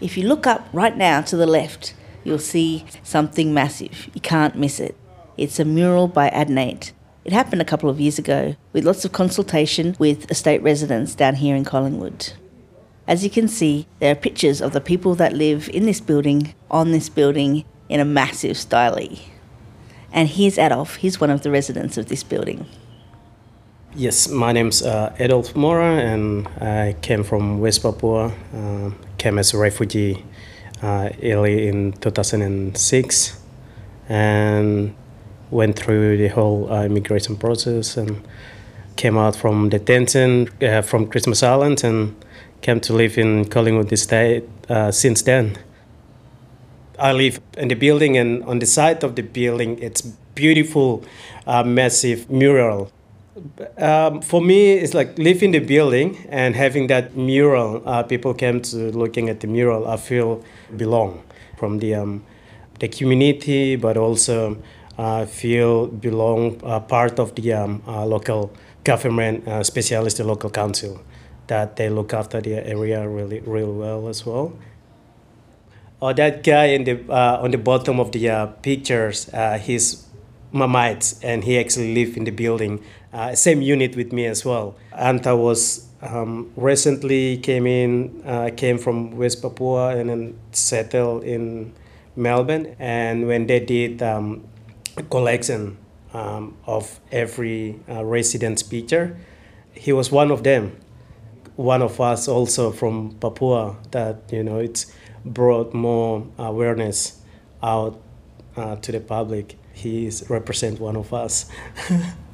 If you look up right now to the left, you'll see something massive. You can't miss it. It's a mural by Adnate. It happened a couple of years ago with lots of consultation with estate residents down here in Collingwood. As you can see, there are pictures of the people that live in this building, on this building, in a massive style. And here's Adolf, he's one of the residents of this building. Yes, my name's uh, Adolf Mora, and I came from West Papua. Uh, came as a refugee uh, early in 2006, and went through the whole uh, immigration process and came out from detention uh, from Christmas Island and came to live in Collingwood Estate uh, since then. I live in the building, and on the side of the building, it's beautiful, uh, massive mural. Um, for me, it's like living the building and having that mural. Uh, people came to looking at the mural. I feel belong from the um, the community, but also uh, feel belong uh, part of the um, uh, local government, uh, especially the local council, that they look after the area really, really well as well. Oh, that guy in the uh, on the bottom of the uh, pictures, uh, he's Mamite, and he actually lived in the building, uh, same unit with me as well. Anta was um, recently came in, uh, came from West Papua and then settled in Melbourne. And when they did um, collection um, of every uh, resident's picture, he was one of them. One of us also from Papua that you know it's brought more awareness out uh, to the public. He is represent one of us.